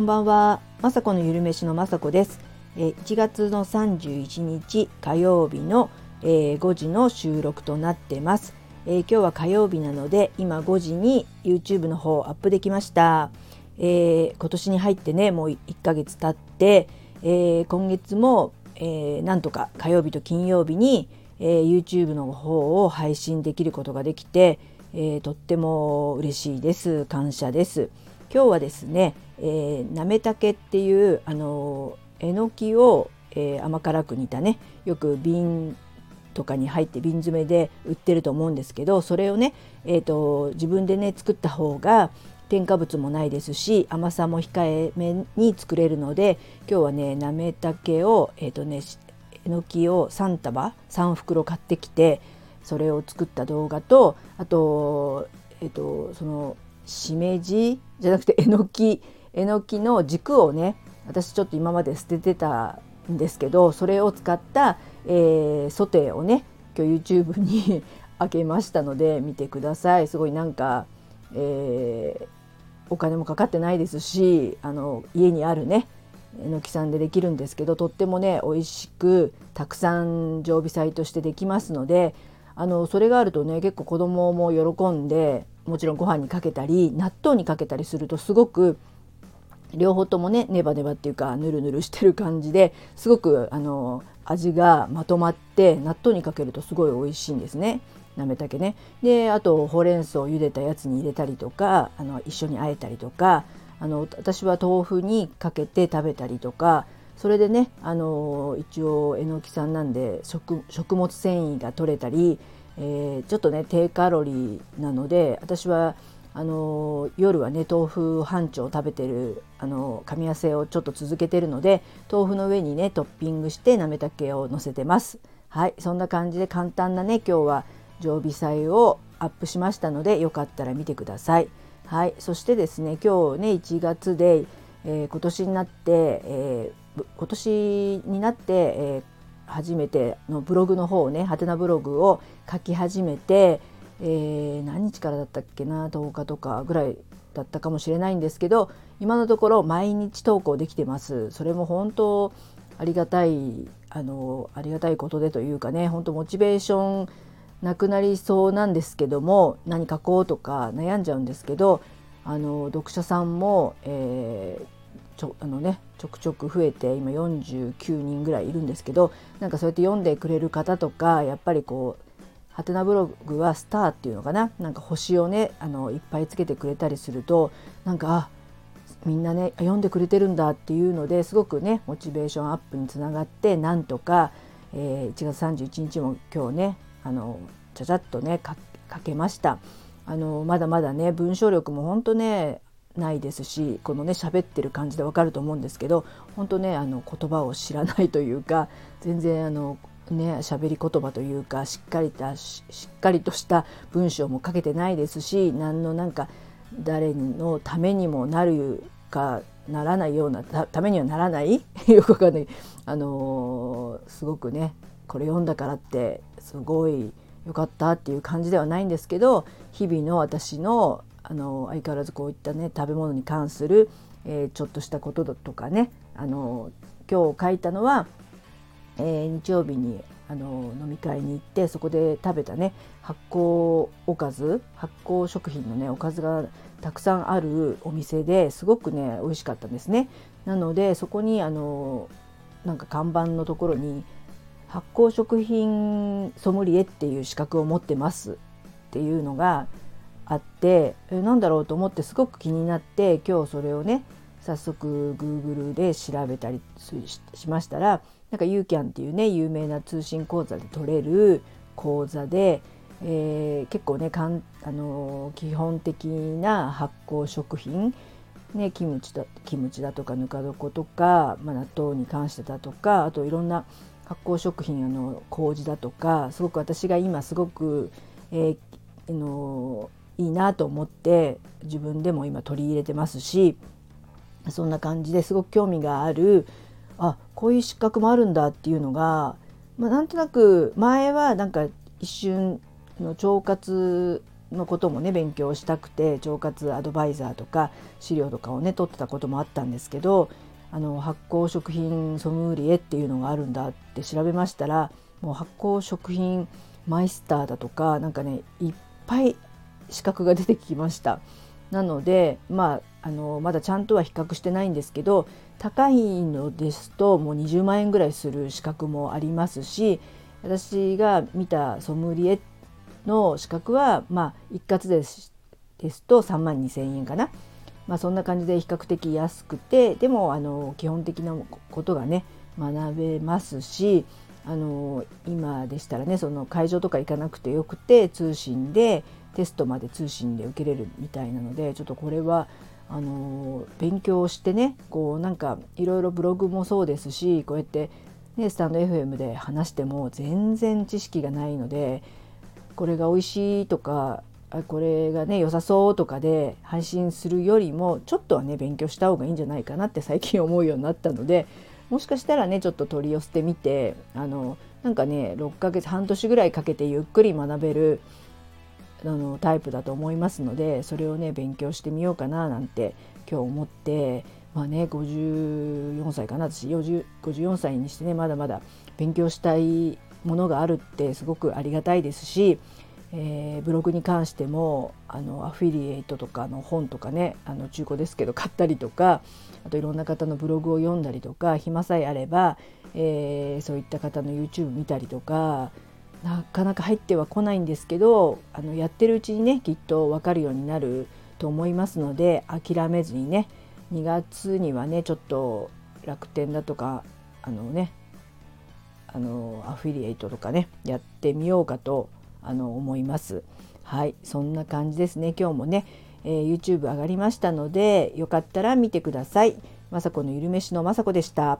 こんばんは、まさこのゆるめしのまさこです。え1月の31日火曜日の、え5時の収録となってます、えー、今日は火曜日なので今5時に YouTube の方アップできました。えー、今年に入ってねもう1ヶ月経って、えー、今月も、えなんとか火曜日と金曜日に、え YouTube の方を配信できることができて、えとっても嬉しいです感謝です。今日はですね、えー、なめたけっていうあのえのきを、えー、甘辛く煮たねよく瓶とかに入って瓶詰めで売ってると思うんですけどそれをね、えーと、自分でね作った方が添加物もないですし甘さも控えめに作れるので今日はねなめたけをえっ、ー、とねえのきを3束3袋買ってきてそれを作った動画とあとえっ、ー、とそのしめじじゃなくてえのきえのきの軸をね私ちょっと今まで捨ててたんですけどそれを使った、えー、ソテーをね今日 YouTube に 開けましたので見てください。すごいなんか、えー、お金もかかってないですしあの家にあるねえのきさんでできるんですけどとってもね美味しくたくさん常備菜としてできますのであのそれがあるとね結構子供も喜んでもちろんご飯にかけたり納豆にかけたりするとすごく両方ともねネバネバっていうかヌルヌルしてる感じですごくあの味がまとまって納豆にかけるとすごい美味しいんですね。なめたけねであとほうれん草を茹でたやつに入れたりとかあの一緒にあえたりとかあの私は豆腐にかけて食べたりとかそれでねあの一応えのきさんなんで食物繊維が取れたり、えー、ちょっとね低カロリーなので私はあの夜はね豆腐半丁食べてるあの噛み合わせをちょっと続けてるので豆腐の上にねトッピングしてなめたけをのせてます。はいそんな感じで簡単なね今日は常備菜をアップしましたのでよかったら見てください。はいそしてですね今日ね1月で、えー、今年になって、えー、今年になって、えー、初めてのブログの方をねはてなブログを書き始めてえー、何日からだったっけな10日とかぐらいだったかもしれないんですけど今のところ毎日投稿できてます。それも本当ありがたいあのありがたいことでというかね本当モチベーションなくなりそうなんですけども何書こうとか悩んじゃうんですけどあの読者さんも、えー、ちょあのねちょくちょく増えて今49人ぐらいいるんですけどなんかそうやって読んでくれる方とかやっぱりこうハテナブログはスターっていうのかな？なんか星をねあのいっぱいつけてくれたりするとなんかあみんなね読んでくれてるんだっていうのですごくねモチベーションアップにつながってなんとか、えー、1月31日も今日ねあのちゃちゃっとね書けました。あのまだまだね文章力も本当ねないですしこのね喋ってる感じでわかると思うんですけど本当ねあの言葉を知らないというか全然あのね喋り言葉というかしっかりとしっかりとした文章も書けてないですし何のなんか誰のためにもなるかならないようなためにはならない？よくわかんない。あのー、すごくねこれ読んだからってすごい良かったっていう感じではないんですけど日々の私のあの相変わらずこういったね食べ物に関する、えー、ちょっとしたこととかねあの今日書いたのはえー、日曜日にあの飲み会に行ってそこで食べたね発酵おかず発酵食品のねおかずがたくさんあるお店ですごくね美味しかったんですね。なのでそこにあのなんか看板のところに発酵食品ソムリエっていう資格を持ってますっていうのがあってえなんだろうと思ってすごく気になって今日それをね早速 Google で調べたりしましたらなんか UCAN っていうね有名な通信講座で取れる講座で、えー、結構ねかん、あのー、基本的な発酵食品、ね、キムチだキムチだとかぬか床とか、まあ、納豆に関してだとかあといろんな発酵食品あの麹だとかすごく私が今すごく、えー、のいいなと思って自分でも今取り入れてますしそんな感じですごく興味があるあこういう失格もあるんだっていうのが、まあ、なんとなく前はなんか一瞬の腸活のこともね勉強したくて腸活アドバイザーとか資料とかをね取ってたこともあったんですけどあの発酵食品ソムリエっていうのがあるんだって調べましたらもう発酵食品マイスターだとかなんかねいっぱい資格が出てきました。なのでまああのまだちゃんとは比較してないんですけど高いのですともう20万円ぐらいする資格もありますし私が見たソムリエの資格はまあ一括ですですと3万2,000円かな、まあ、そんな感じで比較的安くてでもあの基本的なことがね学べますしあの今でしたらねその会場とか行かなくてよくて通信でテストまで通信で受けれるみたいなのでちょっとこれはあの勉強してねこうなんかいろいろブログもそうですしこうやって、ね、スタンド FM で話しても全然知識がないのでこれが美味しいとかあこれがね良さそうとかで配信するよりもちょっとはね勉強した方がいいんじゃないかなって最近思うようになったのでもしかしたらねちょっと取り寄せてみてあのなんかね6ヶ月半年ぐらいかけてゆっくり学べるあのタイプだと思いますのでそれをね勉強してみようかななんて今日思ってまあね54歳かな私54歳にしてねまだまだ勉強したいものがあるってすごくありがたいですし、えー、ブログに関してもあのアフィリエイトとかの本とかねあの中古ですけど買ったりとかあといろんな方のブログを読んだりとか暇さえあれば、えー、そういった方の YouTube 見たりとかなかなか入ってはこないんですけどあのやってるうちにねきっと分かるようになると思いますので諦めずにね2月にはねちょっと楽天だとかあのねあのアフィリエイトとかねやってみようかとあの思います。はいそんな感じですね今日もね、えー、YouTube 上がりましたのでよかったら見てください。まさこのゆるめしのまさこでした。